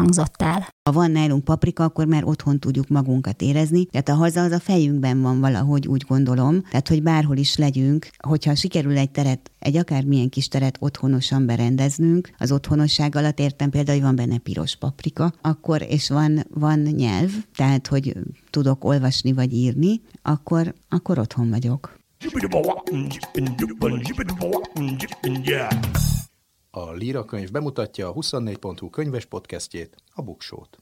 hangzott el. Ha van nálunk paprika, akkor már otthon tudjuk magunkat érezni. Tehát a haza az a fejünkben van valahogy, úgy gondolom. Tehát, hogy bárhol is legyünk, hogyha sikerül egy teret, egy akármilyen kis teret otthonosan berendeznünk, az otthonosság alatt értem például, hogy van benne piros paprika, akkor, és van, van nyelv, tehát, hogy tudok olvasni vagy írni, akkor, akkor otthon vagyok. A Líra könyv bemutatja a 24.hu könyves podcastjét, a Buksót.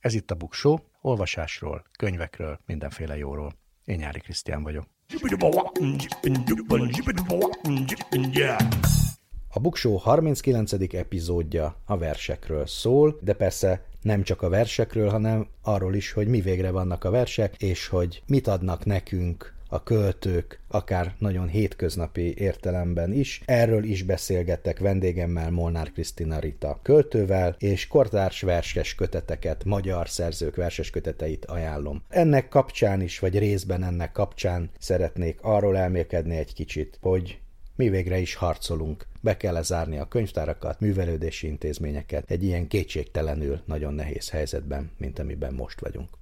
Ez itt a Buksó, olvasásról, könyvekről, mindenféle jóról. Én Nyári Krisztián vagyok. A Buksó 39. epizódja a versekről szól, de persze nem csak a versekről, hanem arról is, hogy mi végre vannak a versek, és hogy mit adnak nekünk a költők, akár nagyon hétköznapi értelemben is. Erről is beszélgettek vendégemmel Molnár Krisztina Rita költővel, és kortárs verses köteteket, magyar szerzők verses köteteit ajánlom. Ennek kapcsán is, vagy részben ennek kapcsán szeretnék arról elmélkedni egy kicsit, hogy mi végre is harcolunk. Be kell zárni a könyvtárakat, művelődési intézményeket egy ilyen kétségtelenül nagyon nehéz helyzetben, mint amiben most vagyunk.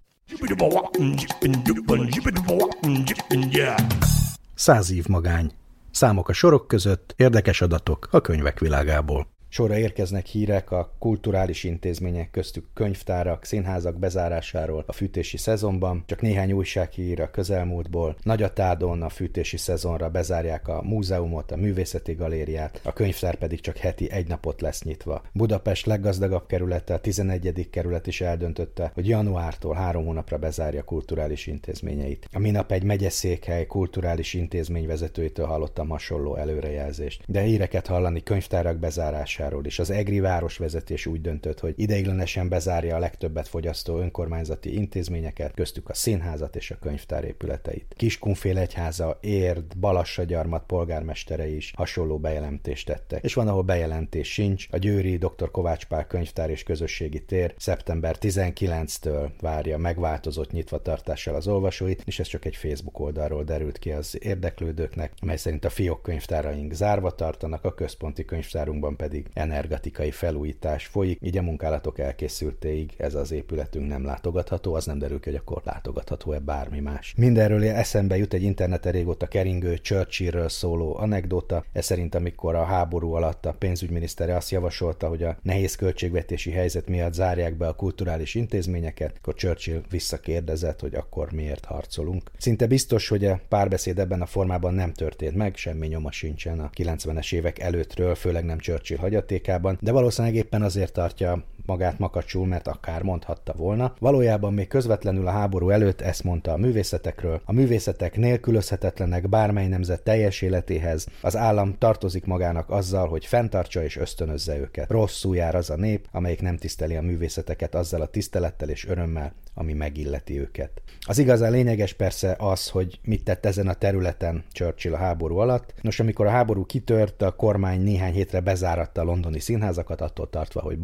Száz év magány. Számok a sorok között, érdekes adatok a könyvek világából. Sorra érkeznek hírek a kulturális intézmények köztük könyvtárak, színházak bezárásáról a fűtési szezonban. Csak néhány újsághír a közelmúltból. Nagyatádon a fűtési szezonra bezárják a múzeumot, a művészeti galériát, a könyvtár pedig csak heti egy napot lesz nyitva. Budapest leggazdagabb kerülete, a 11. kerület is eldöntötte, hogy januártól három hónapra bezárja kulturális intézményeit. A minap egy megyeszékhely kulturális intézmény vezetőitől hallottam hasonló előrejelzést. De híreket hallani könyvtárak bezárása bezárásáról is. Az EGRI városvezetés úgy döntött, hogy ideiglenesen bezárja a legtöbbet fogyasztó önkormányzati intézményeket, köztük a színházat és a könyvtár épületeit. Kiskunfél egyháza, Érd, Balassagyarmat polgármestere is hasonló bejelentést tette. És van, ahol bejelentés sincs. A Győri dr. Kovács Pál könyvtár és közösségi tér szeptember 19-től várja megváltozott nyitvatartással az olvasóit, és ez csak egy Facebook oldalról derült ki az érdeklődőknek, mely szerint a fiók könyvtáraink zárva tartanak, a központi könyvtárunkban pedig energetikai felújítás folyik, így a munkálatok elkészültéig ez az épületünk nem látogatható, az nem derül ki, hogy akkor látogatható-e bármi más. Mindenről eszembe jut egy interneten régóta keringő Churchillről szóló anekdota, ez szerint amikor a háború alatt a pénzügyminisztere azt javasolta, hogy a nehéz költségvetési helyzet miatt zárják be a kulturális intézményeket, akkor Churchill visszakérdezett, hogy akkor miért harcolunk. Szinte biztos, hogy a párbeszéd ebben a formában nem történt meg, semmi nyoma sincsen a 90-es évek előttről, főleg nem Churchill hagyatékában, de valószínűleg éppen azért tartja magát makacsul, mert akár mondhatta volna. Valójában még közvetlenül a háború előtt ezt mondta a művészetekről. A művészetek nélkülözhetetlenek bármely nemzet teljes életéhez. Az állam tartozik magának azzal, hogy fenntartsa és ösztönözze őket. Rosszul jár az a nép, amelyik nem tiszteli a művészeteket azzal a tisztelettel és örömmel, ami megilleti őket. Az igazán lényeges persze az, hogy mit tett ezen a területen Churchill a háború alatt. Nos, amikor a háború kitört, a kormány néhány hétre bezáratta a londoni színházakat, attól tartva, hogy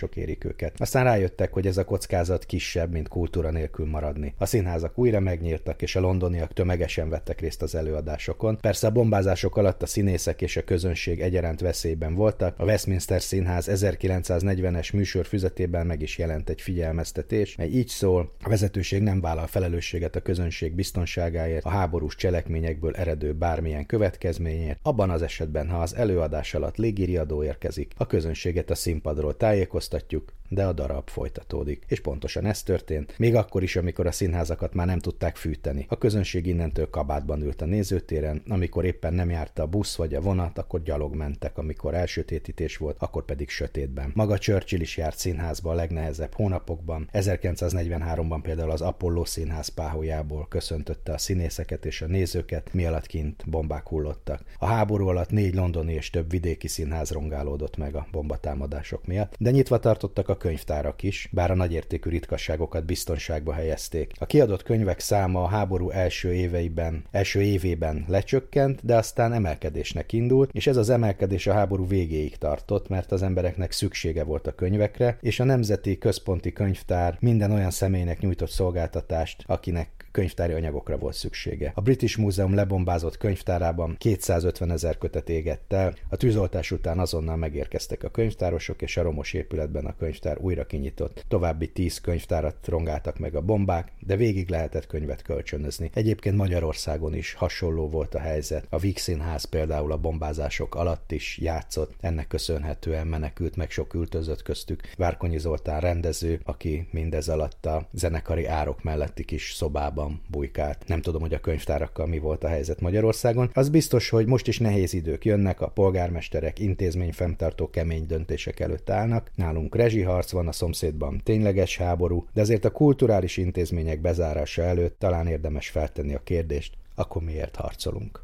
bombatámadások érik őket. Aztán rájöttek, hogy ez a kockázat kisebb, mint kultúra nélkül maradni. A színházak újra megnyíltak, és a londoniak tömegesen vettek részt az előadásokon. Persze a bombázások alatt a színészek és a közönség egyaránt veszélyben voltak. A Westminster Színház 1940-es műsor füzetében meg is jelent egy figyelmeztetés, mely így szól, a vezetőség nem vállal felelősséget a közönség biztonságáért, a háborús cselekményekből eredő bármilyen következményért, abban az esetben, ha az előadás alatt légiriadó érkezik, a közönséget a színpadról tájékoztatjuk, de a darab folytatódik. És pontosan ez történt, még akkor is, amikor a színházakat már nem tudták fűteni. A közönség innentől kabátban ült a nézőtéren, amikor éppen nem járta a busz vagy a vonat, akkor gyalog mentek, amikor elsötétítés volt, akkor pedig sötétben. Maga Churchill is járt színházba a legnehezebb hónapokban. 1943-ban például az Apollo színház páholyából köszöntötte a színészeket és a nézőket, mi kint bombák hullottak. A háború alatt négy londoni és több vidéki színház rongálódott meg a bombatámadások miatt, de nyitva tartottak a könyvtárak is, bár a nagyértékű ritkasságokat biztonságba helyezték. A kiadott könyvek száma a háború első éveiben, első évében lecsökkent, de aztán emelkedésnek indult, és ez az emelkedés a háború végéig tartott, mert az embereknek szüksége volt a könyvekre, és a Nemzeti Központi Könyvtár minden olyan személynek nyújtott szolgáltatást, akinek könyvtári anyagokra volt szüksége. A British Múzeum lebombázott könyvtárában 250 ezer kötet égett el, a tűzoltás után azonnal megérkeztek a könyvtárosok, és a romos épületben a könyvtár újra kinyitott. További 10 könyvtárat rongáltak meg a bombák, de végig lehetett könyvet kölcsönözni. Egyébként Magyarországon is hasonló volt a helyzet. A Víg Színház például a bombázások alatt is játszott, ennek köszönhetően menekült meg sok ültözött köztük. Várkonyi Zoltán rendező, aki mindez alatt a zenekari árok melletti kis szobában jobban bujkált. Nem tudom, hogy a könyvtárakkal mi volt a helyzet Magyarországon. Az biztos, hogy most is nehéz idők jönnek, a polgármesterek, intézményfenntartó kemény döntések előtt állnak. Nálunk rezsiharc van, a szomszédban tényleges háború, de azért a kulturális intézmények bezárása előtt talán érdemes feltenni a kérdést, akkor miért harcolunk?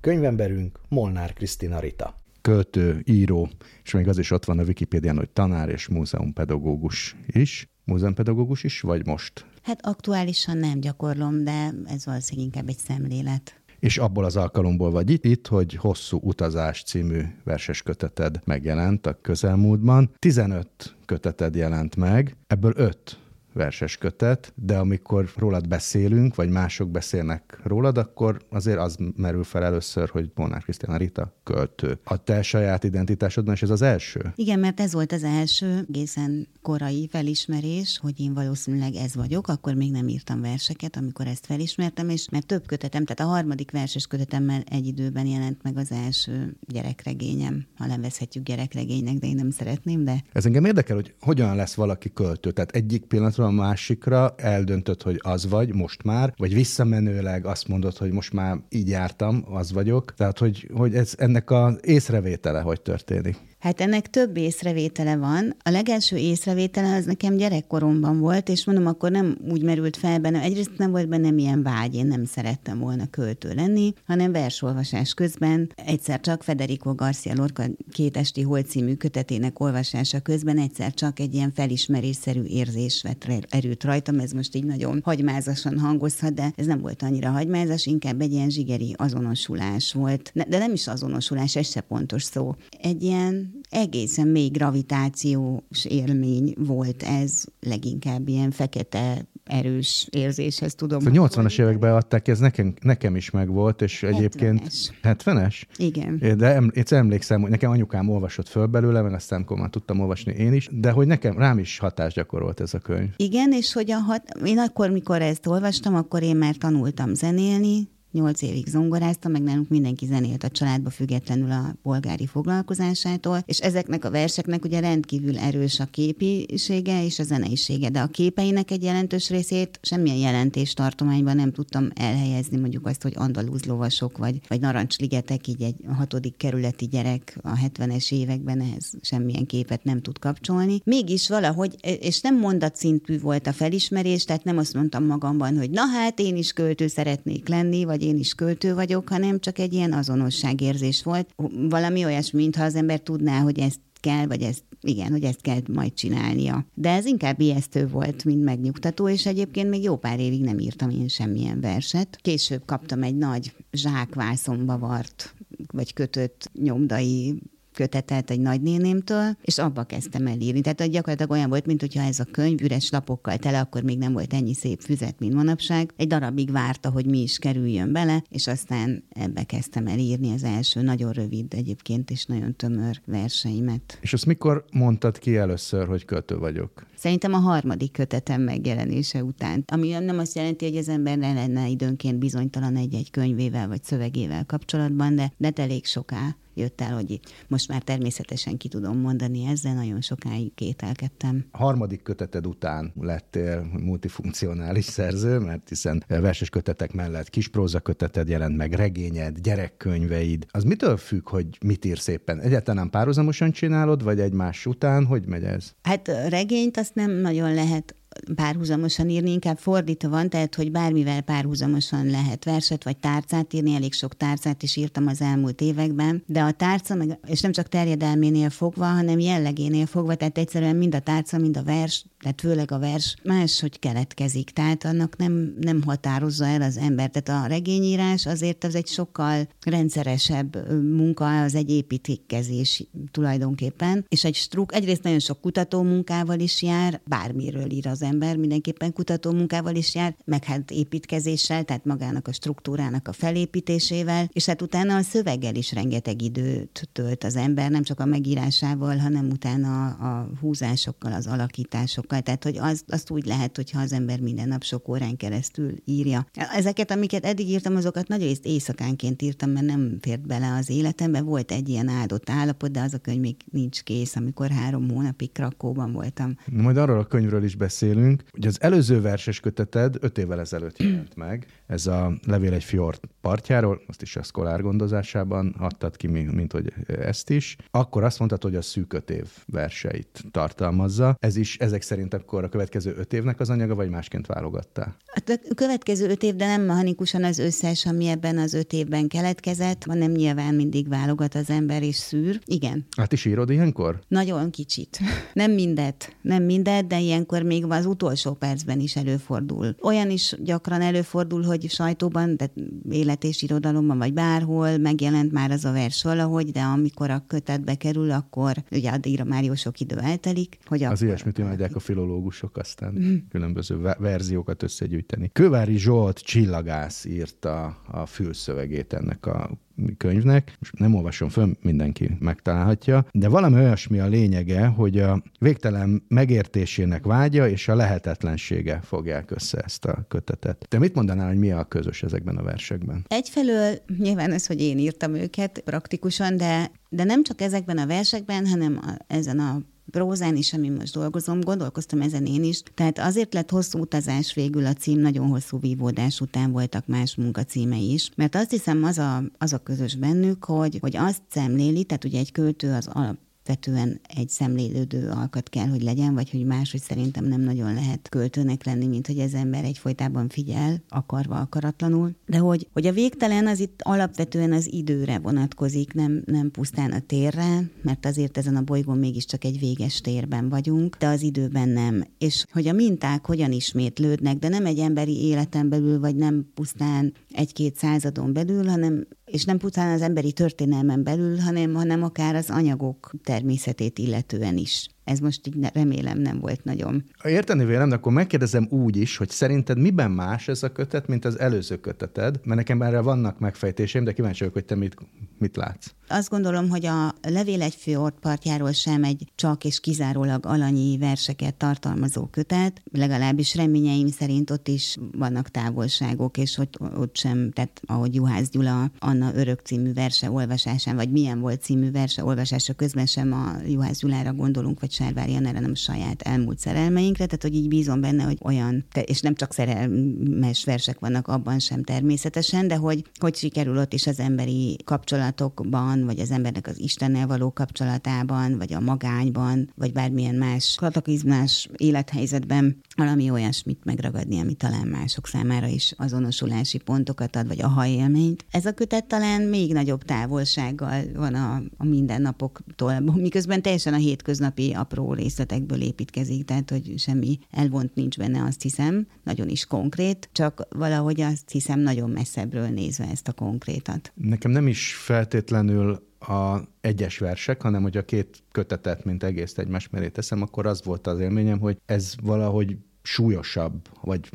Könyvemberünk Molnár Krisztina Rita költő, író, és még az is ott van a Wikipédián, hogy tanár és múzeumpedagógus is. Múzeumpedagógus is, vagy most? Hát aktuálisan nem gyakorlom, de ez valószínűleg inkább egy szemlélet. És abból az alkalomból vagy itt, itt, hogy Hosszú utazás című verses köteted megjelent a közelmúltban. 15 köteted jelent meg, ebből 5 verses kötet, de amikor rólad beszélünk, vagy mások beszélnek rólad, akkor azért az merül fel először, hogy Molnár Krisztián Rita költő. A te saját identitásodban, és ez az első? Igen, mert ez volt az első egészen korai felismerés, hogy én valószínűleg ez vagyok, akkor még nem írtam verseket, amikor ezt felismertem, és mert több kötetem, tehát a harmadik verses kötetemmel egy időben jelent meg az első gyerekregényem, ha levezhetjük gyerekregénynek, de én nem szeretném, de... Ez engem érdekel, hogy hogyan lesz valaki költő. Tehát egyik pillanatra pillanatról a másikra eldöntöd, hogy az vagy, most már, vagy visszamenőleg azt mondod, hogy most már így jártam, az vagyok. Tehát, hogy, hogy ez ennek az észrevétele hogy történik? Hát ennek több észrevétele van. A legelső észrevétele az nekem gyerekkoromban volt, és mondom, akkor nem úgy merült fel bennem. Egyrészt nem volt bennem ilyen vágy, én nem szerettem volna költő lenni, hanem versolvasás közben egyszer csak Federico Garcia Lorca két esti holt című kötetének olvasása közben egyszer csak egy ilyen felismerésszerű érzés vett erőt rajtam. Ez most így nagyon hagymázasan hangozhat, de ez nem volt annyira hagymázas, inkább egy ilyen zsigeri azonosulás volt. De nem is azonosulás, ez se pontos szó. Egy ilyen egészen mély gravitációs élmény volt ez, leginkább ilyen fekete erős érzéshez tudom. A 80-as években adták, ez nekem, nekem is megvolt, és 70-es. egyébként 70-es? Igen. De em, én emlékszem, hogy nekem anyukám olvasott föl belőle, meg aztán akkor már tudtam olvasni én is, de hogy nekem rám is hatást gyakorolt ez a könyv. Igen, és hogy a hat, én akkor, mikor ezt olvastam, akkor én már tanultam zenélni, nyolc évig zongoráztam, meg nálunk mindenki zenélt a családba függetlenül a polgári foglalkozásától, és ezeknek a verseknek ugye rendkívül erős a képisége és a zeneisége, de a képeinek egy jelentős részét semmilyen jelentéstartományban nem tudtam elhelyezni, mondjuk azt, hogy andalúz lovasok vagy, vagy narancsligetek, így egy hatodik kerületi gyerek a 70-es években ehhez semmilyen képet nem tud kapcsolni. Mégis valahogy, és nem mondatszintű volt a felismerés, tehát nem azt mondtam magamban, hogy na hát én is költő szeretnék lenni, vagy én is költő vagyok, hanem csak egy ilyen azonosságérzés volt. Valami olyasmi, mintha az ember tudná, hogy ezt kell, vagy ezt, igen, hogy ezt kell majd csinálnia. De ez inkább ijesztő volt, mint megnyugtató, és egyébként még jó pár évig nem írtam én semmilyen verset. Később kaptam egy nagy zsákvászomba vart, vagy kötött nyomdai kötetet egy nagynénémtől, és abba kezdtem el írni. Tehát gyakorlatilag olyan volt, mint hogyha ez a könyv üres lapokkal tele, akkor még nem volt ennyi szép füzet, mint manapság. Egy darabig várta, hogy mi is kerüljön bele, és aztán ebbe kezdtem el írni az első nagyon rövid egyébként, és nagyon tömör verseimet. És azt mikor mondtad ki először, hogy költő vagyok? Szerintem a harmadik kötetem megjelenése után, ami nem azt jelenti, hogy az ember ne lenne időnként bizonytalan egy-egy könyvével vagy szövegével kapcsolatban, de, de elég soká jött el, hogy most már természetesen ki tudom mondani ezzel, nagyon sokáig kételkedtem. A harmadik köteted után lettél multifunkcionális szerző, mert hiszen verses kötetek mellett kispróza köteted jelent meg, regényed, gyerekkönyveid. Az mitől függ, hogy mit írsz éppen? Egyáltalán párhuzamosan csinálod, vagy egymás után? Hogy megy ez? Hát regényt azt nem nagyon lehet párhuzamosan írni, inkább fordítva van, tehát hogy bármivel párhuzamosan lehet verset vagy tárcát írni, elég sok tárcát is írtam az elmúlt években, de a tárca, meg, és nem csak terjedelménél fogva, hanem jellegénél fogva, tehát egyszerűen mind a tárca, mind a vers, tehát főleg a vers máshogy keletkezik, tehát annak nem, nem határozza el az ember. Tehát a regényírás azért az egy sokkal rendszeresebb munka, az egy építkezés tulajdonképpen, és egy struk, egyrészt nagyon sok kutató munkával is jár, bármiről ír az ember mindenképpen kutató munkával is jár, meg hát építkezéssel, tehát magának a struktúrának a felépítésével, és hát utána a szöveggel is rengeteg időt tölt az ember, nem csak a megírásával, hanem utána a húzásokkal, az alakításokkal. Tehát, hogy az, azt úgy lehet, hogyha az ember minden nap sok órán keresztül írja. Ezeket, amiket eddig írtam, azokat nagyon éjszakánként írtam, mert nem fért bele az életembe. Volt egy ilyen áldott állapot, de az a könyv még nincs kész, amikor három hónapig Krakóban voltam. Majd arról a könyvről is beszél beszélünk. Ugye az előző verses köteted öt évvel ezelőtt jelent meg. Ez a Levél egy fjord partjáról, azt is a Szkolár gondozásában adtad ki, mint hogy ezt is. Akkor azt mondtad, hogy a szűk öt év verseit tartalmazza. Ez is ezek szerint akkor a következő öt évnek az anyaga, vagy másként válogattál? Hát a következő öt év, de nem mechanikusan az összes, ami ebben az öt évben keletkezett, hanem nyilván mindig válogat az ember és szűr. Igen. Hát is írod ilyenkor? Nagyon kicsit. Nem mindet, nem mindet, de ilyenkor még az utolsó percben is előfordul. Olyan is gyakran előfordul, hogy sajtóban, de élet és irodalomban, vagy bárhol megjelent már az a vers valahogy, de amikor a kötetbe kerül, akkor ugye addigra már jó sok idő eltelik. Hogy az akkor... ilyesmit imádják a filológusok, aztán mm. különböző verziókat összegyűjteni. Kövári Zsolt csillagász írta a fülszövegét ennek a könyvnek. Most nem olvasom föl, mindenki megtalálhatja, de valami olyasmi a lényege, hogy a végtelen megértésének vágya és a lehetetlensége fogják össze ezt a kötetet. Te mit mondanál, hogy mi a közös ezekben a versekben? Egyfelől nyilván az, hogy én írtam őket praktikusan, de, de nem csak ezekben a versekben, hanem a, ezen a prózán is, amin most dolgozom, gondolkoztam ezen én is. Tehát azért lett hosszú utazás végül a cím, nagyon hosszú vívódás után voltak más munkacímei is, mert azt hiszem az a, az a közös bennük, hogy, hogy azt szemléli, tehát ugye egy költő az alap alapvetően egy szemlélődő alkat kell, hogy legyen, vagy hogy máshogy szerintem nem nagyon lehet költőnek lenni, mint hogy az ember egyfolytában figyel, akarva, akaratlanul. De hogy, hogy a végtelen az itt alapvetően az időre vonatkozik, nem, nem pusztán a térre, mert azért ezen a bolygón mégiscsak egy véges térben vagyunk, de az időben nem. És hogy a minták hogyan ismétlődnek, de nem egy emberi életen belül, vagy nem pusztán egy-két századon belül, hanem és nem pusztán az emberi történelmen belül, hanem, hanem akár az anyagok természetét illetően is. Ez most így remélem nem volt nagyon. Érteni vélem, de akkor megkérdezem úgy is, hogy szerinted miben más ez a kötet, mint az előző köteted? Mert nekem erre vannak megfejtéseim, de kíváncsi vagyok, hogy te mit, mit látsz. Azt gondolom, hogy a Levél egy főort partjáról sem egy csak és kizárólag alanyi verseket tartalmazó kötet, legalábbis reményeim szerint ott is vannak távolságok, és hogy ott sem, tehát ahogy Juhász Gyula Anna Örök című verse olvasásán, vagy milyen volt című verse olvasása közben sem a Juhász Gyulára gondolunk, vagy Sárvári Annára, nem saját elmúlt szerelmeinkre, tehát hogy így bízom benne, hogy olyan, és nem csak szerelmes versek vannak abban sem természetesen, de hogy, hogy sikerül ott is az emberi kapcsolatokban, vagy az embernek az Istennel való kapcsolatában, vagy a magányban, vagy bármilyen más kataklizmás élethelyzetben valami olyasmit megragadni, ami talán mások számára is azonosulási pontokat ad, vagy a élményt. Ez a kötet talán még nagyobb távolsággal van a, a mindennapoktól, miközben teljesen a hétköznapi apró részletekből építkezik, tehát hogy semmi elvont nincs benne, azt hiszem, nagyon is konkrét, csak valahogy azt hiszem nagyon messzebbről nézve ezt a konkrétat. Nekem nem is feltétlenül a egyes versek, hanem hogy a két kötetet, mint egész egymás mellé teszem, akkor az volt az élményem, hogy ez valahogy súlyosabb, vagy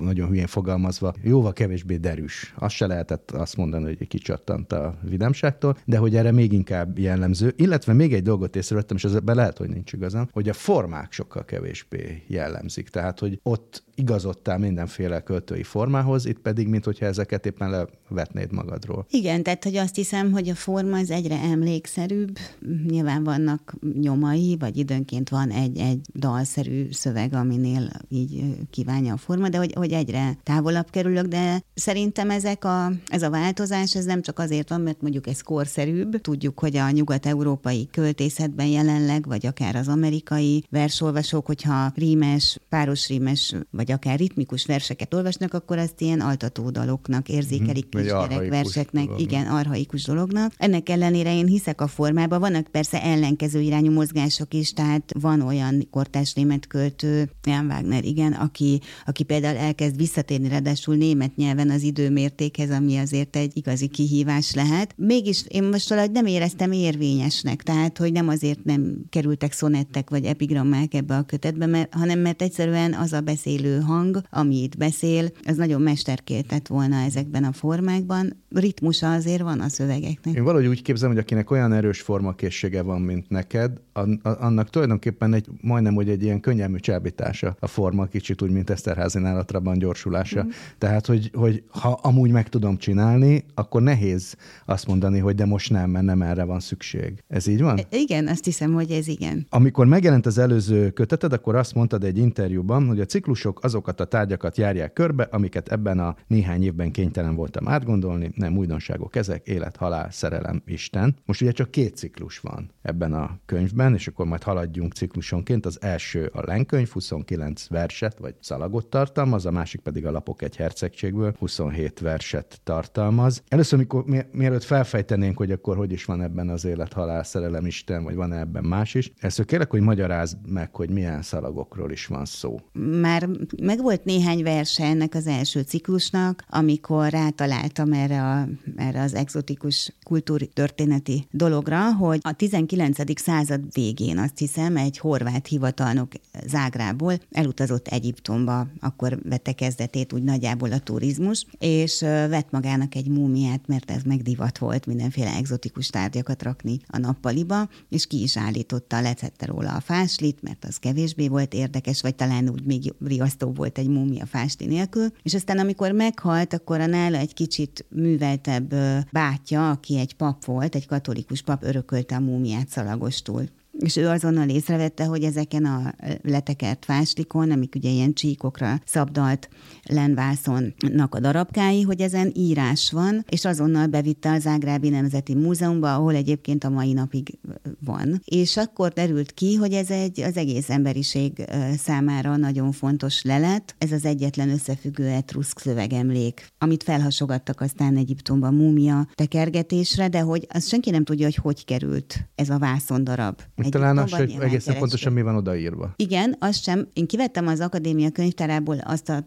nagyon hülyén fogalmazva, jóval kevésbé derűs. Azt se lehetett azt mondani, hogy kicsattant a vidámságtól, de hogy erre még inkább jellemző. Illetve még egy dolgot észrevettem, és ezzel lehet, hogy nincs igazam, hogy a formák sokkal kevésbé jellemzik. Tehát, hogy ott igazodtál mindenféle költői formához, itt pedig, mint hogyha ezeket éppen levetnéd magadról. Igen, tehát hogy azt hiszem, hogy a forma az egyre emlékszerűbb. Nyilván vannak nyomai, vagy időnként van egy-egy dalszerű szöveg, aminél így kívánja a forma, de hogy, hogy egyre távolabb kerülök, de szerintem ezek a, ez a változás, ez nem csak azért van, mert mondjuk ez korszerűbb. Tudjuk, hogy a nyugat-európai költészetben jelenleg, vagy akár az amerikai versolvasók, hogyha rímes, páros rímes, vagy akár ritmikus verseket olvasnak, akkor azt ilyen altató daloknak érzékelik Mhm, vagy kisgyerek verseknek. dolognak. Igen, arhaikus dolognak. Ennek ellenére én hiszek a formában, vannak persze ellenkező irányú mozgások is, tehát van olyan kortás német költő, Jan Wagner, igen, aki, aki például elkezd visszatérni ráadásul német nyelven az időmértékhez, ami azért egy igazi kihívás lehet. Mégis én most valahogy nem éreztem érvényesnek, tehát hogy nem azért nem kerültek szonettek vagy epigrammák ebbe a kötetbe, mert, hanem mert egyszerűen az a beszélő hang, ami itt beszél, az nagyon mesterkéltett volna ezekben a formákban. Ritmusa azért van a szövegeknek. Én valahogy úgy képzelem, hogy akinek olyan erős formakészsége van, mint neked, annak tulajdonképpen egy majdnem, hogy egy ilyen könnyelmű csábítása a forma, kicsit úgy, mint Eszterházi nálatraban gyorsulása. Mm. Tehát, hogy, hogy ha amúgy meg tudom csinálni, akkor nehéz azt mondani, hogy de most nem, mert nem erre van szükség. Ez így van? Igen, azt hiszem, hogy ez igen. Amikor megjelent az előző köteted, akkor azt mondtad egy interjúban, hogy a ciklusok azokat a tárgyakat járják körbe, amiket ebben a néhány évben kénytelen voltam átgondolni, nem újdonságok ezek, élet, halál, szerelem, Isten. Most ugye csak két ciklus van ebben a könyvben, és akkor majd haladjunk ciklusonként. Az első a lenkönyv, 29 verset vagy szalagot tartalmaz, a másik pedig a lapok egy hercegségből, 27 verset tartalmaz. Először, mikor, mi- mielőtt felfejtenénk, hogy akkor hogy is van ebben az élet, halál, szerelem, Isten, vagy van-e ebben más is, ezt kérlek, hogy magyarázd meg, hogy milyen szalagokról is van szó. Már megvolt néhány verse ennek az első ciklusnak, amikor rátaláltam erre, a, erre az exotikus kultúrtörténeti dologra, hogy a 19. század végén azt hiszem egy horvát hivatalnok Zágrából elutazott Egyiptomba, akkor vette kezdetét úgy nagyjából a turizmus, és vett magának egy múmiát, mert ez megdivat volt mindenféle exotikus tárgyakat rakni a nappaliba, és ki is állította, letette róla a fáslit, mert az kevésbé volt érdekes, vagy talán úgy még riasztó volt egy múmia fásli nélkül. És aztán, amikor meghalt, akkor a nála egy kicsit műveltebb bátyja, aki egy pap volt, egy katolikus pap, örökölte a múmiát szalagostul. És ő azonnal észrevette, hogy ezeken a letekert fáslikon, amik ugye ilyen csíkokra szabdalt lenvászonnak a darabkái, hogy ezen írás van, és azonnal bevitte az Ágrábi Nemzeti Múzeumba, ahol egyébként a mai napig van. És akkor derült ki, hogy ez egy az egész emberiség számára nagyon fontos lelet. Ez az egyetlen összefüggő etruszk szövegemlék, amit felhasogattak aztán Egyiptomban múmia tekergetésre, de hogy azt senki nem tudja, hogy hogy került ez a vászondarab. Talán az, hogy egészen pontosan mi van odaírva. Igen, azt sem. Én kivettem az akadémia könyvtárából azt a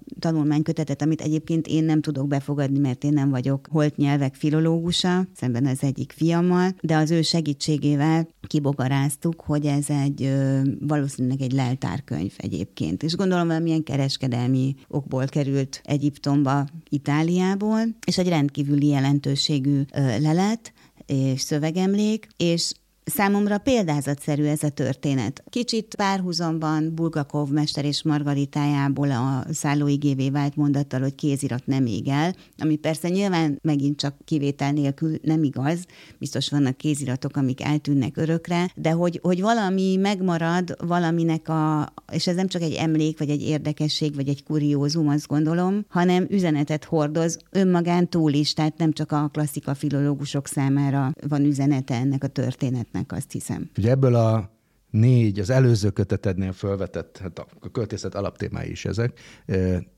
tanulmánykötetet, amit egyébként én nem tudok befogadni, mert én nem vagyok holt nyelvek filológusa, szemben az egyik fiammal, de az ő segítségével kibogaráztuk, hogy ez egy valószínűleg egy leltárkönyv egyébként. És gondolom valamilyen kereskedelmi okból került Egyiptomba, Itáliából, és egy rendkívüli jelentőségű lelet és szövegemlék, és Számomra példázatszerű ez a történet. Kicsit párhuzamban Bulgakov mester és Margaritájából a szállóigévé vált mondattal, hogy kézirat nem ég el, ami persze nyilván megint csak kivétel nélkül nem igaz, biztos vannak kéziratok, amik eltűnnek örökre, de hogy, hogy valami megmarad valaminek a, és ez nem csak egy emlék, vagy egy érdekesség, vagy egy kuriózum, azt gondolom, hanem üzenetet hordoz önmagán túl is, tehát nem csak a klasszika filológusok számára van üzenete ennek a történetnek, azt hiszem. Ugye ebből a négy, az előző kötetednél felvetett, hát a költészet alaptémái is ezek,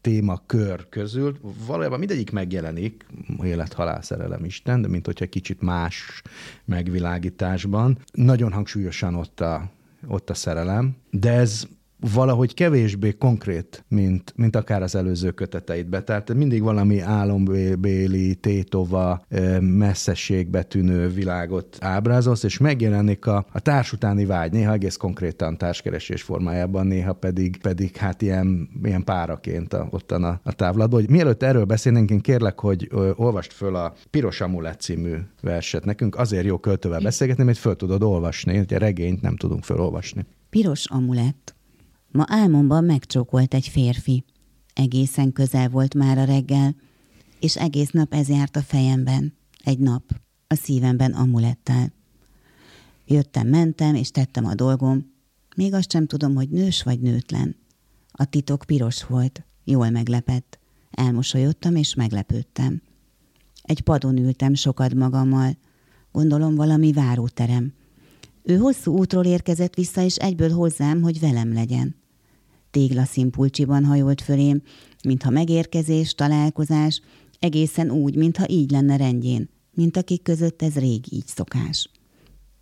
témakör közül, valójában mindegyik megjelenik, élet, halál, szerelem, Isten, de mint hogyha kicsit más megvilágításban. Nagyon hangsúlyosan ott a, ott a szerelem, de ez valahogy kevésbé konkrét, mint, mint akár az előző köteteidbe. Tehát mindig valami álombéli, tétova, ö, messzességbe tűnő világot ábrázolsz, és megjelenik a, a társ utáni vágy, néha egész konkrétan társkeresés formájában, néha pedig, pedig hát ilyen, ilyen páraként a, ottan a, a távlatban. Hogy mielőtt erről beszélnénk, én kérlek, hogy ö, olvast föl a Piros Amulett című verset nekünk. Azért jó költővel beszélgetni, mert föl tudod olvasni, hogy a regényt nem tudunk fölolvasni. Piros amulett. Ma álmomban megcsókolt egy férfi. Egészen közel volt már a reggel, és egész nap ez járt a fejemben. Egy nap, a szívemben amulettel. Jöttem, mentem, és tettem a dolgom. Még azt sem tudom, hogy nős vagy nőtlen. A titok piros volt, jól meglepett. Elmosolyodtam, és meglepődtem. Egy padon ültem sokat magammal. Gondolom valami váróterem. Ő hosszú útról érkezett vissza, és egyből hozzám, hogy velem legyen. Téglaszimpulcsiban hajolt fölém, mintha megérkezés, találkozás, egészen úgy, mintha így lenne rendjén, mint akik között ez rég így szokás.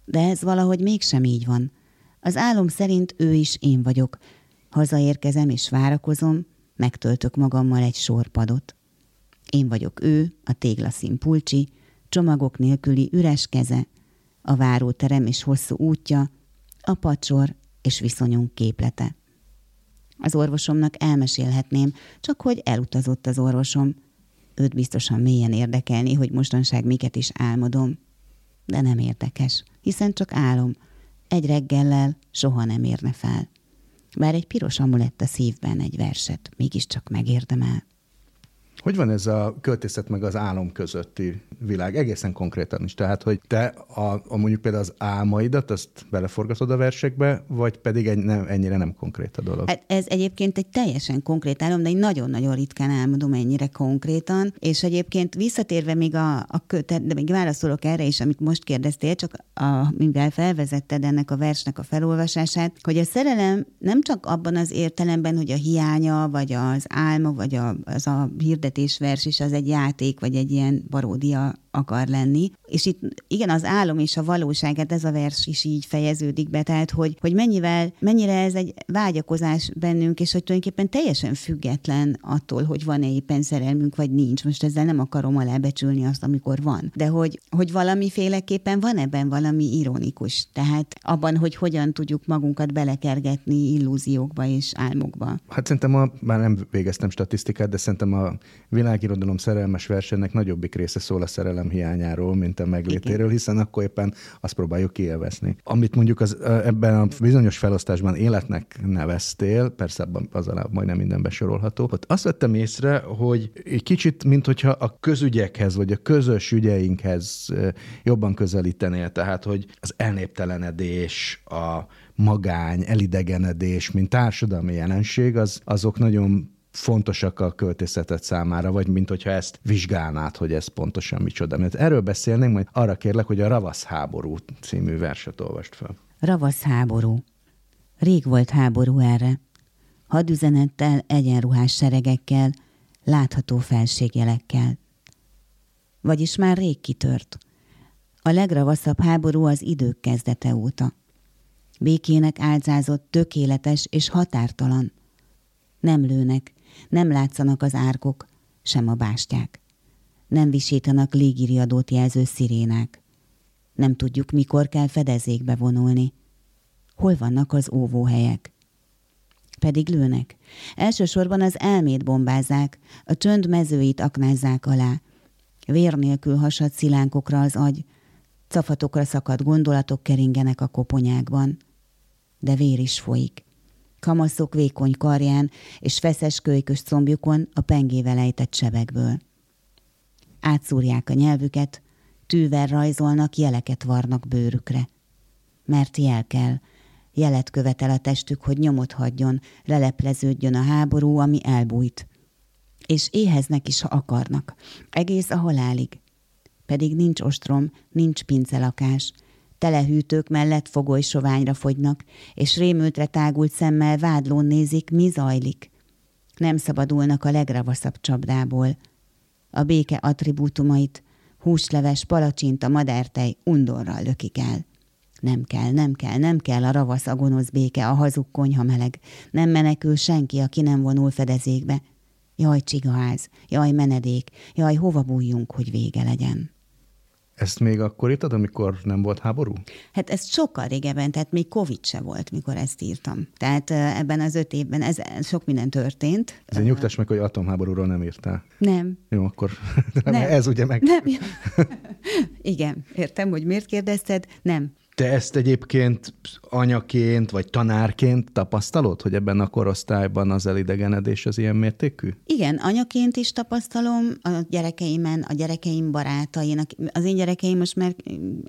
De ez valahogy mégsem így van. Az álom szerint ő is én vagyok. Hazaérkezem és várakozom, megtöltök magammal egy sorpadot. Én vagyok ő, a téglaszín pulcsi, csomagok nélküli üres keze, a váróterem és hosszú útja, a pacsor és viszonyunk képlete. Az orvosomnak elmesélhetném, csak hogy elutazott az orvosom. Őt biztosan mélyen érdekelni, hogy mostanság miket is álmodom. De nem érdekes, hiszen csak álom. Egy reggellel soha nem érne fel. Bár egy piros amulett a szívben egy verset mégiscsak megérdemel. Hogy van ez a költészet meg az álom közötti világ? Egészen konkrétan is. Tehát, hogy te a, a mondjuk például az álmaidat, azt beleforgatod a versekbe, vagy pedig egy, nem, ennyire nem konkrét a dolog? Hát ez egyébként egy teljesen konkrét álom, de én nagyon-nagyon ritkán álmodom ennyire konkrétan, és egyébként visszatérve még a, a de még válaszolok erre is, amit most kérdeztél, csak a, mivel felvezetted ennek a versnek a felolvasását, hogy a szerelem nem csak abban az értelemben, hogy a hiánya, vagy az álma, vagy a, az a hirdetés, hirdetésvers is az egy játék, vagy egy ilyen paródia akar lenni. És itt igen, az álom és a valóság, hát ez a vers is így fejeződik be, tehát hogy, hogy mennyivel, mennyire ez egy vágyakozás bennünk, és hogy tulajdonképpen teljesen független attól, hogy van-e éppen szerelmünk, vagy nincs. Most ezzel nem akarom alábecsülni azt, amikor van. De hogy, hogy valamiféleképpen van ebben valami ironikus. Tehát abban, hogy hogyan tudjuk magunkat belekergetni illúziókba és álmokba. Hát szerintem a, már nem végeztem statisztikát, de szerintem a világirodalom szerelmes versenynek nagyobbik része szól a szerelem hiányáról, mint a meglétéről, hiszen akkor éppen azt próbáljuk kielvezni. Amit mondjuk az, ebben a bizonyos felosztásban életnek neveztél, persze az alá majdnem minden besorolható, ott azt vettem észre, hogy egy kicsit, mint hogyha a közügyekhez, vagy a közös ügyeinkhez jobban közelítenél, tehát, hogy az elnéptelenedés, a magány, elidegenedés, mint társadalmi jelenség, az, azok nagyon fontosak a költészetet számára, vagy mint hogyha ezt vizsgálnád, hogy ez pontosan micsoda. Mert erről beszélnénk, majd arra kérlek, hogy a Ravasz háború című verset olvast fel. Ravasz háború. Rég volt háború erre. Hadüzenettel, egyenruhás seregekkel, látható felségjelekkel. Vagyis már rég kitört. A legravaszabb háború az idők kezdete óta. Békének álcázott, tökéletes és határtalan. Nem lőnek, nem látszanak az árkok, sem a bástyák. Nem visítanak légiriadót jelző szirénák. Nem tudjuk, mikor kell fedezékbe vonulni. Hol vannak az óvóhelyek? Pedig lőnek. Elsősorban az elmét bombázák, a csönd mezőit aknázzák alá. Vér nélkül hasad szilánkokra az agy, cafatokra szakadt gondolatok keringenek a koponyákban. De vér is folyik kamaszok vékony karján és feszes kölykös combjukon a pengével ejtett sebekből. Átszúrják a nyelvüket, tűvel rajzolnak, jeleket varnak bőrükre. Mert jel kell, jelet követel a testük, hogy nyomot hagyjon, lelepleződjön a háború, ami elbújt. És éheznek is, ha akarnak, egész a halálig. Pedig nincs ostrom, nincs pincelakás, telehűtők mellett fogoly soványra fogynak, és rémültre tágult szemmel vádlón nézik, mi zajlik. Nem szabadulnak a legravaszabb csapdából. A béke attribútumait, húsleves, palacsinta, madártej undorral lökik el. Nem kell, nem kell, nem kell a ravasz, a béke, a hazug konyha meleg. Nem menekül senki, aki nem vonul fedezékbe. Jaj, csigaház, jaj, menedék, jaj, hova bújjunk, hogy vége legyen. Ezt még akkor írtad, amikor nem volt háború? Hát ez sokkal régebben, tehát még Covid se volt, mikor ezt írtam. Tehát ebben az öt évben ez sok minden történt. Ez nyugtass meg, hogy atomháborúról nem írtál. Nem. Jó, akkor nem. ez ugye meg... Nem. Igen, értem, hogy miért kérdezted. Nem. Te ezt egyébként anyaként vagy tanárként tapasztalod, hogy ebben a korosztályban az elidegenedés az ilyen mértékű? Igen, anyaként is tapasztalom, a gyerekeimen, a gyerekeim barátain. Az én gyerekeim most már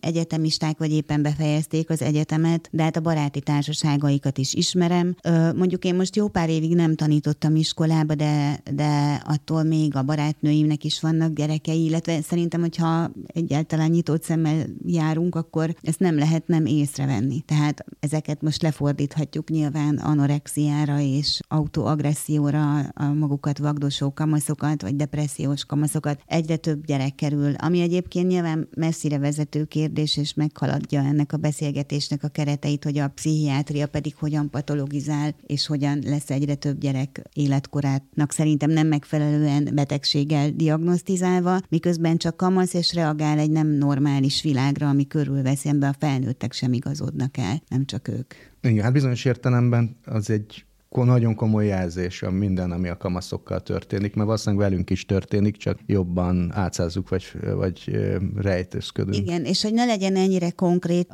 egyetemisták, vagy éppen befejezték az egyetemet, de hát a baráti társaságaikat is ismerem. Mondjuk én most jó pár évig nem tanítottam iskolába, de, de attól még a barátnőimnek is vannak gyerekei, illetve szerintem, hogyha egyáltalán nyitott szemmel járunk, akkor ezt nem lehet nem észrevenni. Tehát ezeket most lefordíthatjuk nyilván anorexiára és autoagresszióra, a magukat vagdosó kamaszokat, vagy depressziós kamaszokat. Egyre több gyerek kerül, ami egyébként nyilván messzire vezető kérdés, és meghaladja ennek a beszélgetésnek a kereteit, hogy a pszichiátria pedig hogyan patologizál, és hogyan lesz egyre több gyerek életkorátnak szerintem nem megfelelően betegséggel diagnosztizálva, miközben csak kamasz és reagál egy nem normális világra, ami körülveszi, ember a felnőttek sem igazodnak el, nem csak ők. Igen, hát bizonyos értelemben az egy nagyon komoly jelzés a minden, ami a kamaszokkal történik, mert valószínűleg velünk is történik, csak jobban átszázzuk, vagy, vagy rejtőzködünk. Igen, és hogy ne legyen ennyire konkrét,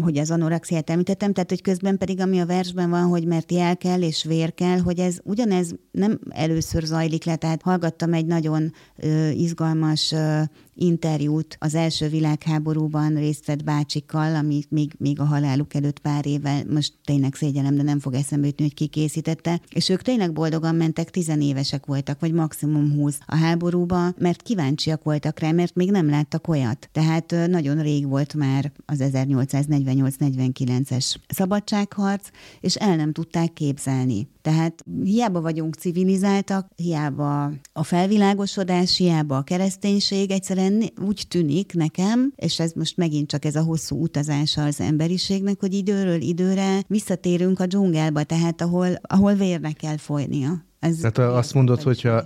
hogy az anorexiát említettem, tehát hogy közben pedig, ami a versben van, hogy mert jel kell és vér kell, hogy ez ugyanez nem először zajlik le, tehát hallgattam egy nagyon izgalmas interjút az első világháborúban részt vett bácsikkal, ami még, még a haláluk előtt pár évvel, most tényleg szégyelem, de nem fog eszembe jutni, hogy ki készítette, és ők tényleg boldogan mentek, tizenévesek voltak, vagy maximum 20 a háborúba, mert kíváncsiak voltak rá, mert még nem láttak olyat. Tehát nagyon rég volt már az 1848-49-es szabadságharc, és el nem tudták képzelni. Tehát hiába vagyunk civilizáltak, hiába a felvilágosodás, hiába a kereszténység, egyszerűen úgy tűnik nekem, és ez most megint csak ez a hosszú utazása az emberiségnek, hogy időről időre visszatérünk a dzsungelbe, tehát ahol, ahol vérnek kell folynia. Ez Tehát azt mondod, hogyha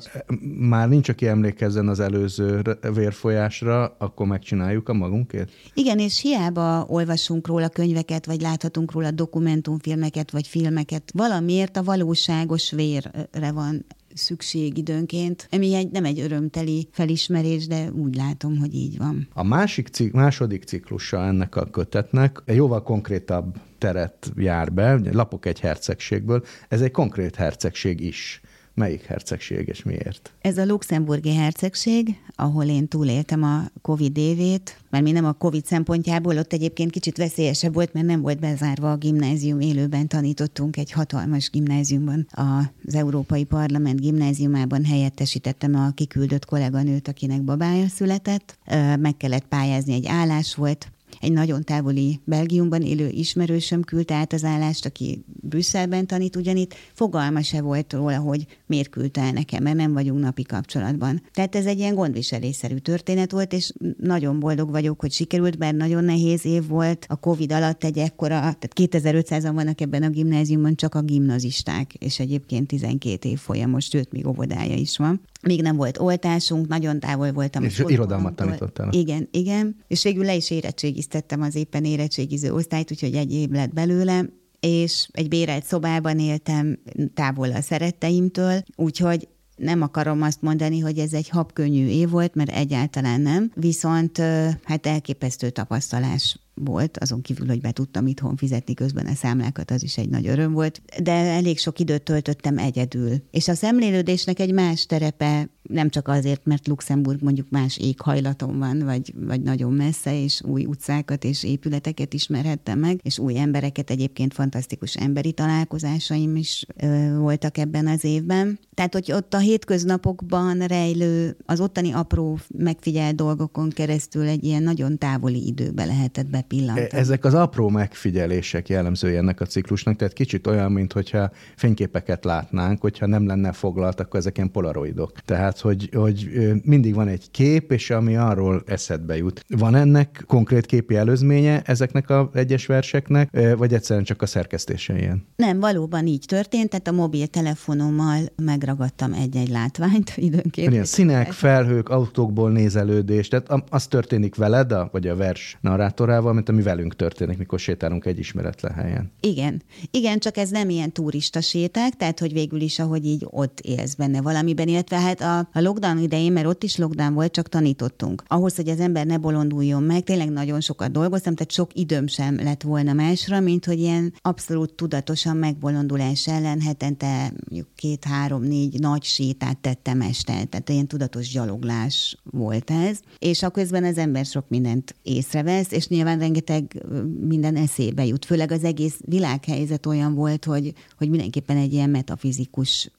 már nincs, aki emlékezzen az előző vérfolyásra, akkor megcsináljuk a magunkét? Igen, és hiába olvasunk róla könyveket, vagy láthatunk róla dokumentumfilmeket, vagy filmeket, valamiért a valóságos vérre van szükség időnként, ami egy, nem egy örömteli felismerés, de úgy látom, hogy így van. A másik cik, második ciklusa ennek a kötetnek jóval konkrétabb teret jár be, lapok egy hercegségből, ez egy konkrét hercegség is. Melyik hercegség és miért? Ez a luxemburgi hercegség, ahol én túléltem a Covid évét, mert mi nem a Covid szempontjából, ott egyébként kicsit veszélyesebb volt, mert nem volt bezárva a gimnázium, élőben tanítottunk egy hatalmas gimnáziumban, az Európai Parlament gimnáziumában helyettesítettem a kiküldött kolléganőt, akinek babája született, meg kellett pályázni, egy állás volt, egy nagyon távoli Belgiumban élő ismerősöm küldte át az állást, aki Brüsszelben tanít ugyanitt, fogalma se volt róla, hogy miért küldte el nekem, mert nem vagyunk napi kapcsolatban. Tehát ez egy ilyen gondviselésszerű történet volt, és nagyon boldog vagyok, hogy sikerült, bár nagyon nehéz év volt. A Covid alatt egy ekkora, tehát 2500-an vannak ebben a gimnáziumban, csak a gimnazisták, és egyébként 12 év folyamos, sőt, még óvodája is van még nem volt oltásunk, nagyon távol voltam. És irodalmat tanítottál. Igen, igen. És végül le is érettségiztettem az éppen érettségiző osztályt, úgyhogy egy év lett belőle, és egy bérelt szobában éltem távol a szeretteimtől, úgyhogy nem akarom azt mondani, hogy ez egy habkönnyű év volt, mert egyáltalán nem, viszont hát elképesztő tapasztalás volt, azon kívül, hogy be tudtam itthon fizetni közben a számlákat, az is egy nagy öröm volt, de elég sok időt töltöttem egyedül. És a szemlélődésnek egy más terepe, nem csak azért, mert Luxemburg mondjuk más éghajlaton van, vagy, vagy nagyon messze, és új utcákat és épületeket ismerhettem meg, és új embereket, egyébként fantasztikus emberi találkozásaim is ö, voltak ebben az évben. Tehát, hogy ott a hétköznapokban rejlő, az ottani apró megfigyelt dolgokon keresztül egy ilyen nagyon távoli időbe lehetett be bepillantani. E, ezek az apró megfigyelések jellemzői ennek a ciklusnak, tehát kicsit olyan, mintha fényképeket látnánk, hogyha nem lenne foglalt, akkor ezek ilyen polaroidok. Tehát, hogy, hogy mindig van egy kép, és ami arról eszedbe jut. Van ennek konkrét képi előzménye ezeknek a egyes verseknek, vagy egyszerűen csak a szerkesztése ilyen? Nem, valóban így történt, tehát a mobiltelefonommal megragadtam egy-egy látványt időnként. Ilyen színek, felhők, autókból nézelődés, tehát az történik veled, a, vagy a vers narrátorával, valamint ami velünk történik, mikor sétálunk egy ismeretlen helyen. Igen. Igen, csak ez nem ilyen turista séták, tehát hogy végül is, ahogy így ott élsz benne valamiben, illetve hát a, a lockdown idején, mert ott is lockdown volt, csak tanítottunk. Ahhoz, hogy az ember ne bolonduljon meg, tényleg nagyon sokat dolgoztam, tehát sok időm sem lett volna másra, mint hogy ilyen abszolút tudatosan megbolondulás ellen hetente két-három-négy nagy sétát tettem este, tehát ilyen tudatos gyaloglás volt ez, és a közben az ember sok mindent észrevesz, és nyilván rengeteg minden eszébe jut. Főleg az egész világhelyzet olyan volt, hogy, hogy mindenképpen egy ilyen metafizikus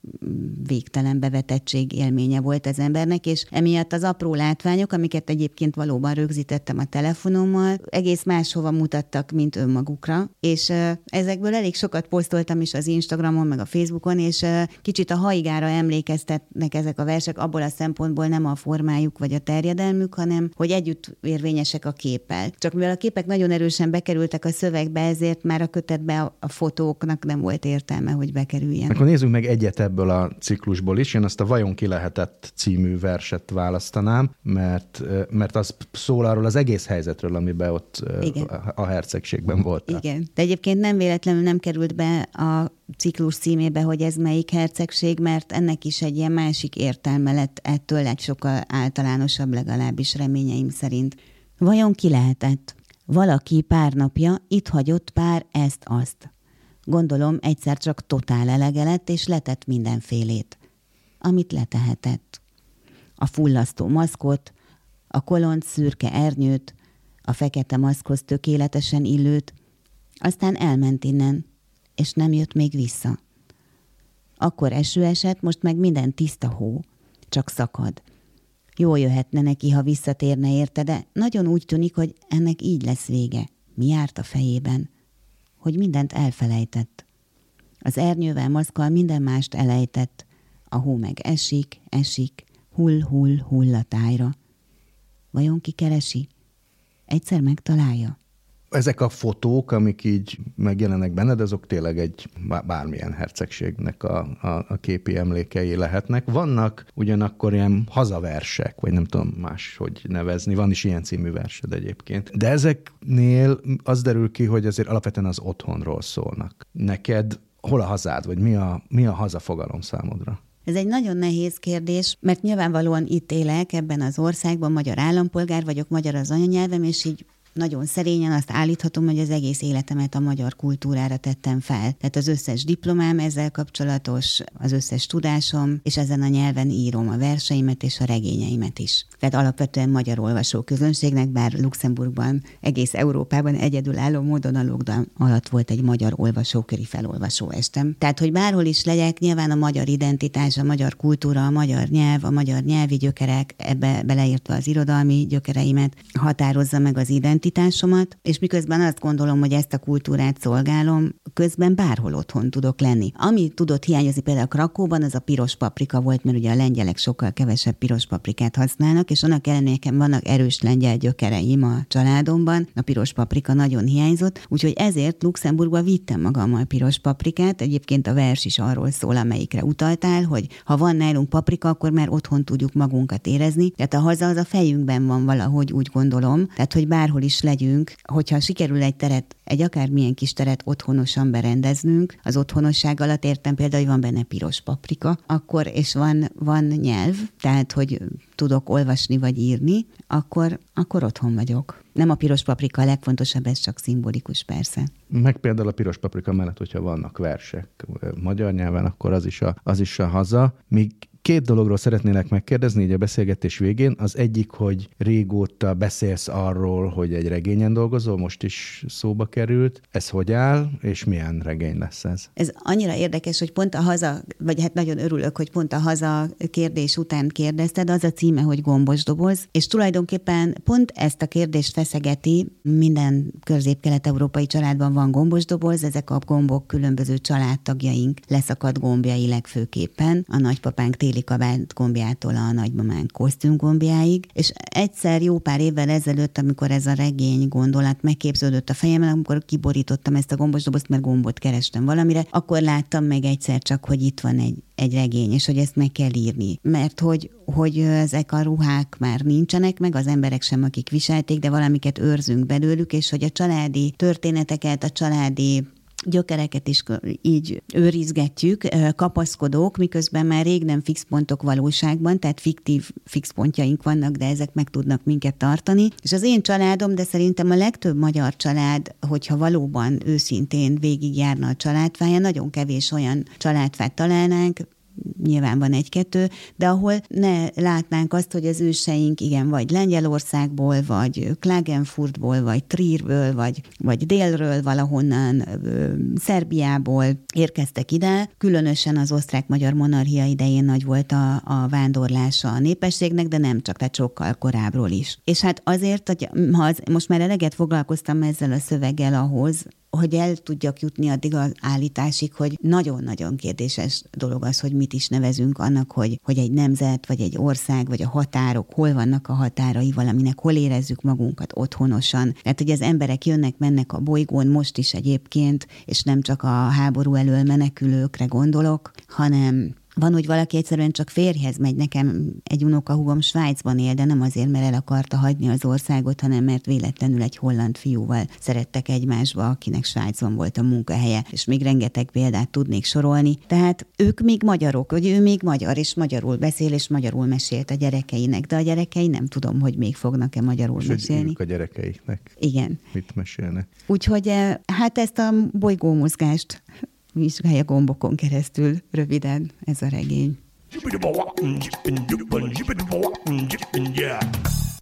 végtelen bevetettség élménye volt az embernek, és emiatt az apró látványok, amiket egyébként valóban rögzítettem a telefonommal, egész máshova mutattak, mint önmagukra, és ezekből elég sokat posztoltam is az Instagramon, meg a Facebookon, és kicsit a haigára emlékeztetnek ezek a versek abból a szempontból nem a formájuk vagy a terjedelmük, hanem hogy együtt érvényesek a képpel. Csak mivel a képek nagyon erősen bekerültek a szövegbe, ezért már a kötetbe a, fotóknak nem volt értelme, hogy bekerüljen. Akkor nézzünk meg egyet ebből a ciklusból is. Én azt a Vajon ki lehetett című verset választanám, mert, mert az szól arról az egész helyzetről, amiben ott Igen. a hercegségben volt. Igen. De egyébként nem véletlenül nem került be a ciklus címébe, hogy ez melyik hercegség, mert ennek is egy ilyen másik értelme lett ettől egy sokkal általánosabb legalábbis reményeim szerint. Vajon ki lehetett? Valaki pár napja itt hagyott pár ezt-azt. Gondolom egyszer csak totál elege lett, és letett mindenfélét. Amit letehetett. A fullasztó maszkot, a kolont szürke ernyőt, a fekete maszkhoz tökéletesen illőt, aztán elment innen, és nem jött még vissza. Akkor eső esett, most meg minden tiszta hó, csak szakad. Jó jöhetne neki, ha visszatérne érte, de nagyon úgy tűnik, hogy ennek így lesz vége. Mi járt a fejében? Hogy mindent elfelejtett. Az ernyővel maszkal minden mást elejtett. A hó meg esik, esik, hull, hull, hull a tájra. Vajon ki keresi? Egyszer megtalálja? Ezek a fotók, amik így megjelennek benned, azok tényleg egy bármilyen hercegségnek a, a, a képi emlékei lehetnek. Vannak ugyanakkor ilyen hazaversek, vagy nem tudom más, hogy nevezni. Van is ilyen című versed egyébként. De ezeknél az derül ki, hogy azért alapvetően az otthonról szólnak. Neked hol a hazád, vagy mi a, mi a hazafogalom számodra? Ez egy nagyon nehéz kérdés, mert nyilvánvalóan itt élek ebben az országban, magyar állampolgár vagyok, magyar az anyanyelvem, és így nagyon szerényen azt állíthatom, hogy az egész életemet a magyar kultúrára tettem fel. Tehát az összes diplomám ezzel kapcsolatos, az összes tudásom, és ezen a nyelven írom a verseimet és a regényeimet is. Tehát alapvetően magyar olvasó közönségnek, bár Luxemburgban, egész Európában egyedülálló módon a lockdown alatt volt egy magyar olvasóköri felolvasó estem. Tehát, hogy bárhol is legyek, nyilván a magyar identitás, a magyar kultúra, a magyar nyelv, a magyar nyelvi gyökerek, ebbe beleértve az irodalmi gyökereimet, határozza meg az identitást, identitásomat, és miközben azt gondolom, hogy ezt a kultúrát szolgálom, közben bárhol otthon tudok lenni. Ami tudott hiányozni például Krakóban, az a piros paprika volt, mert ugye a lengyelek sokkal kevesebb piros paprikát használnak, és annak ellenére nekem vannak erős lengyel gyökereim a családomban, a piros paprika nagyon hiányzott, úgyhogy ezért Luxemburgba vittem magammal piros paprikát. Egyébként a vers is arról szól, amelyikre utaltál, hogy ha van nálunk paprika, akkor már otthon tudjuk magunkat érezni. Tehát a haza az a fejünkben van valahogy, úgy gondolom. Tehát, hogy bárhol is is legyünk, hogyha sikerül egy teret, egy akármilyen kis teret otthonosan berendeznünk, az otthonosság alatt értem például, hogy van benne piros paprika, akkor, és van, van nyelv, tehát, hogy tudok olvasni vagy írni, akkor, akkor otthon vagyok. Nem a piros paprika a legfontosabb, ez csak szimbolikus persze. Meg például a piros paprika mellett, hogyha vannak versek magyar nyelven, akkor az is a, az is a haza. Míg Két dologról szeretnélek megkérdezni így a beszélgetés végén. Az egyik, hogy régóta beszélsz arról, hogy egy regényen dolgozol, most is szóba került. Ez hogy áll, és milyen regény lesz ez? Ez annyira érdekes, hogy pont a haza, vagy hát nagyon örülök, hogy pont a haza kérdés után kérdezted, az a címe, hogy gombos doboz, és tulajdonképpen pont ezt a kérdést feszegeti, minden közép-kelet-európai családban van gombos doboz, ezek a gombok különböző családtagjaink leszakadt gombjai legfőképpen. A nagypapánk téli Béli kabát gombjától a nagymamán kosztümgombjáig, és egyszer jó pár évvel ezelőtt, amikor ez a regény gondolat megképződött a fejemben, amikor kiborítottam ezt a gombos dobozt, mert gombot kerestem valamire, akkor láttam meg egyszer csak, hogy itt van egy, egy regény, és hogy ezt meg kell írni. Mert hogy, hogy ezek a ruhák már nincsenek meg, az emberek sem, akik viselték, de valamiket őrzünk belőlük, és hogy a családi történeteket, a családi gyökereket is így őrizgetjük, kapaszkodók, miközben már rég nem fix pontok valóságban, tehát fiktív fix pontjaink vannak, de ezek meg tudnak minket tartani. És az én családom, de szerintem a legtöbb magyar család, hogyha valóban őszintén végigjárna a családfája, nagyon kevés olyan családfát találnánk, nyilván van egy-kettő, de ahol ne látnánk azt, hogy az őseink igen, vagy Lengyelországból, vagy Klagenfurtból, vagy Trierből, vagy, vagy délről valahonnan, Szerbiából érkeztek ide. Különösen az osztrák-magyar monarchia idején nagy volt a, a vándorlása a népességnek, de nem csak, tehát sokkal korábbról is. És hát azért, hogy ha az, most már eleget foglalkoztam ezzel a szöveggel ahhoz, hogy el tudjak jutni addig az állításig, hogy nagyon-nagyon kérdéses dolog az, hogy mit is nevezünk annak, hogy, hogy egy nemzet, vagy egy ország, vagy a határok, hol vannak a határai valaminek, hol érezzük magunkat otthonosan. Tehát, hogy az emberek jönnek, mennek a bolygón most is egyébként, és nem csak a háború elől menekülőkre gondolok, hanem van, hogy valaki egyszerűen csak férjhez megy. Nekem egy unokahúgom Svájcban él, de nem azért, mert el akarta hagyni az országot, hanem mert véletlenül egy holland fiúval szerettek egymásba, akinek Svájcban volt a munkahelye, és még rengeteg példát tudnék sorolni. Tehát ők még magyarok, hogy ő még magyar, és magyarul beszél, és magyarul mesélt a gyerekeinek, de a gyerekei nem tudom, hogy még fognak-e magyarul és mesélni. a gyerekeiknek. Igen. Mit mesélnek? Úgyhogy eh, hát ezt a bolygómozgást vizsgálja gombokon keresztül röviden ez a regény.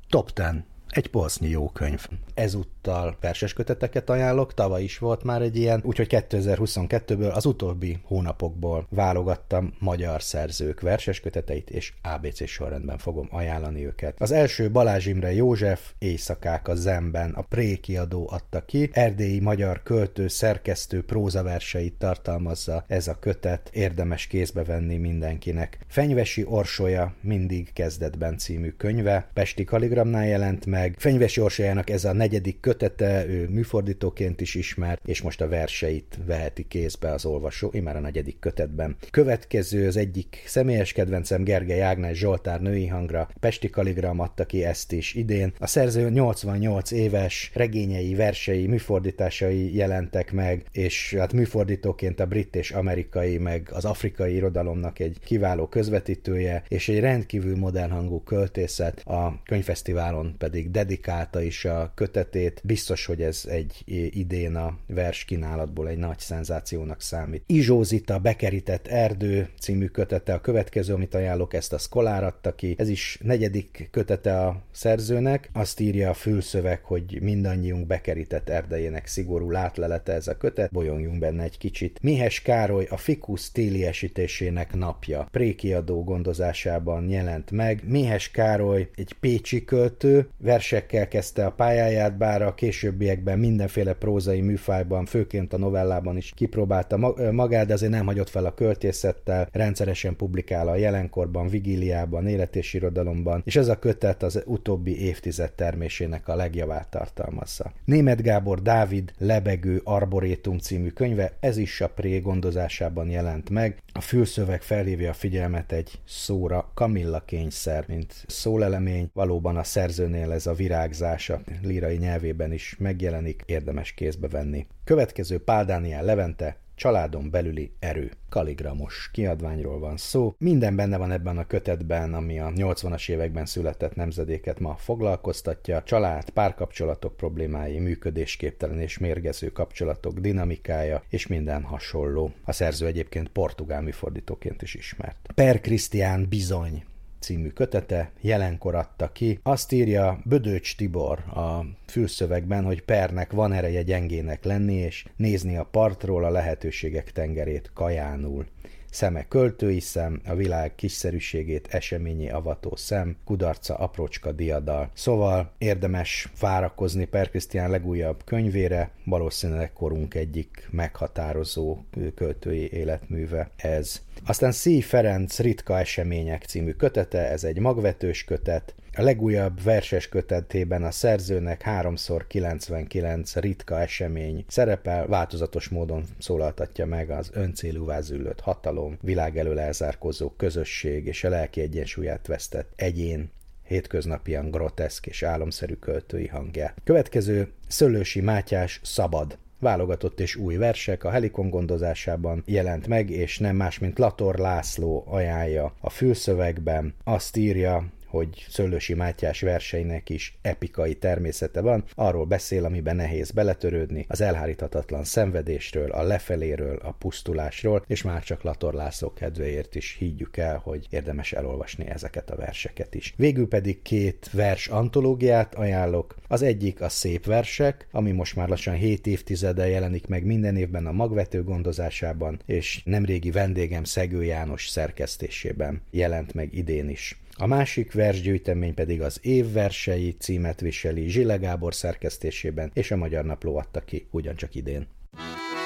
Top 10. Egy polsznyi jó könyv. Ezúttal verses köteteket ajánlok, tavaly is volt már egy ilyen, úgyhogy 2022-ből az utóbbi hónapokból válogattam magyar szerzők verses köteteit, és ABC sorrendben fogom ajánlani őket. Az első Balázs Imre József, Éjszakák a Zemben, a Pré kiadó adta ki, erdélyi magyar költő, szerkesztő prózaverseit tartalmazza ez a kötet, érdemes kézbe venni mindenkinek. Fenyvesi Orsolya mindig kezdetben című könyve, Pesti Kaligramnál jelent meg, Fenyvesi Orsolyának ez a negyedik kötete, ő műfordítóként is ismert, és most a verseit veheti kézbe az olvasó, már a negyedik kötetben. Következő az egyik személyes kedvencem Gergely Ágnes Zsoltár női hangra, Pesti Kaligram adta ki ezt is idén. A szerző 88 éves regényei, versei, műfordításai jelentek meg, és hát műfordítóként a brit és amerikai, meg az afrikai irodalomnak egy kiváló közvetítője, és egy rendkívül modern hangú költészet, a könyvfesztiválon pedig dedikálta is a kötetét. Biztos, hogy ez egy idén a vers kínálatból egy nagy szenzációnak számít. Izsózita, Bekerített erdő című kötete a következő, amit ajánlok, ezt a Szkolár adta ki. Ez is negyedik kötete a szerzőnek. Azt írja a fülszöveg, hogy mindannyiunk bekerített erdejének szigorú látlelete ez a kötet. Bolyongjunk benne egy kicsit. Mihes Károly a Fikusz téli esítésének napja. Prékiadó gondozásában jelent meg. Mihes Károly egy pécsi költő, versekkel kezdte a pályáját, bár a későbbiekben mindenféle prózai műfajban, főként a novellában is kipróbálta magát, de azért nem hagyott fel a költészettel, rendszeresen publikál a jelenkorban, vigíliában, élet és irodalomban, és ez a kötet az utóbbi évtized termésének a legjavát tartalmazza. Német Gábor Dávid Lebegő Arborétum című könyve, ez is a pré gondozásában jelent meg. A fülszöveg felhívja a figyelmet egy szóra, Kamilla kényszer, mint szólelemény, valóban a szerzőnél ez a virágzása lírai nyelvében is megjelenik, érdemes kézbe venni. Következő Pál Dániel Levente, Családon belüli erő. Kaligramos kiadványról van szó. Minden benne van ebben a kötetben, ami a 80-as években született nemzedéket ma foglalkoztatja. Család, párkapcsolatok problémái, működésképtelen és mérgező kapcsolatok dinamikája, és minden hasonló. A szerző egyébként portugál műfordítóként is ismert. Per Krisztián bizony című kötete, jelenkor adta ki. Azt írja Bödöcs Tibor a fülszövegben, hogy pernek van ereje gyengének lenni, és nézni a partról a lehetőségek tengerét kajánul. szeme költői szem, a világ kiszerűségét eseményi avató szem, kudarca aprócska diadal. Szóval érdemes várakozni Per Krisztián legújabb könyvére, valószínűleg korunk egyik meghatározó költői életműve ez. Aztán Szí Ferenc Ritka események című kötete, ez egy magvetős kötet, a legújabb verses kötetében a szerzőnek 3x99 ritka esemény szerepel, változatos módon szólaltatja meg az öncélúvá züllött hatalom, világ elől elzárkozó közösség és a lelki egyensúlyát vesztett egyén hétköznapian groteszk és álomszerű költői hangja. Következő Szőlősi Mátyás Szabad válogatott és új versek a Helikon gondozásában jelent meg, és nem más, mint Lator László ajánlja a fülszövegben. Azt írja, hogy Szőlősi Mátyás verseinek is epikai természete van, arról beszél, amiben nehéz beletörődni, az elháríthatatlan szenvedésről, a lefeléről, a pusztulásról, és már csak Lator László kedvéért is higgyük el, hogy érdemes elolvasni ezeket a verseket is. Végül pedig két vers antológiát ajánlok. Az egyik a Szép versek, ami most már lassan 7 évtizede jelenik meg minden évben a magvető gondozásában, és nemrégi vendégem Szegő János szerkesztésében jelent meg idén is. A másik versgyűjtemény pedig az évversei címet viseli Zsile Gábor szerkesztésében, és a Magyar Napló adta ki ugyancsak idén.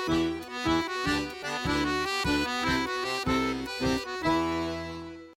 Thank you.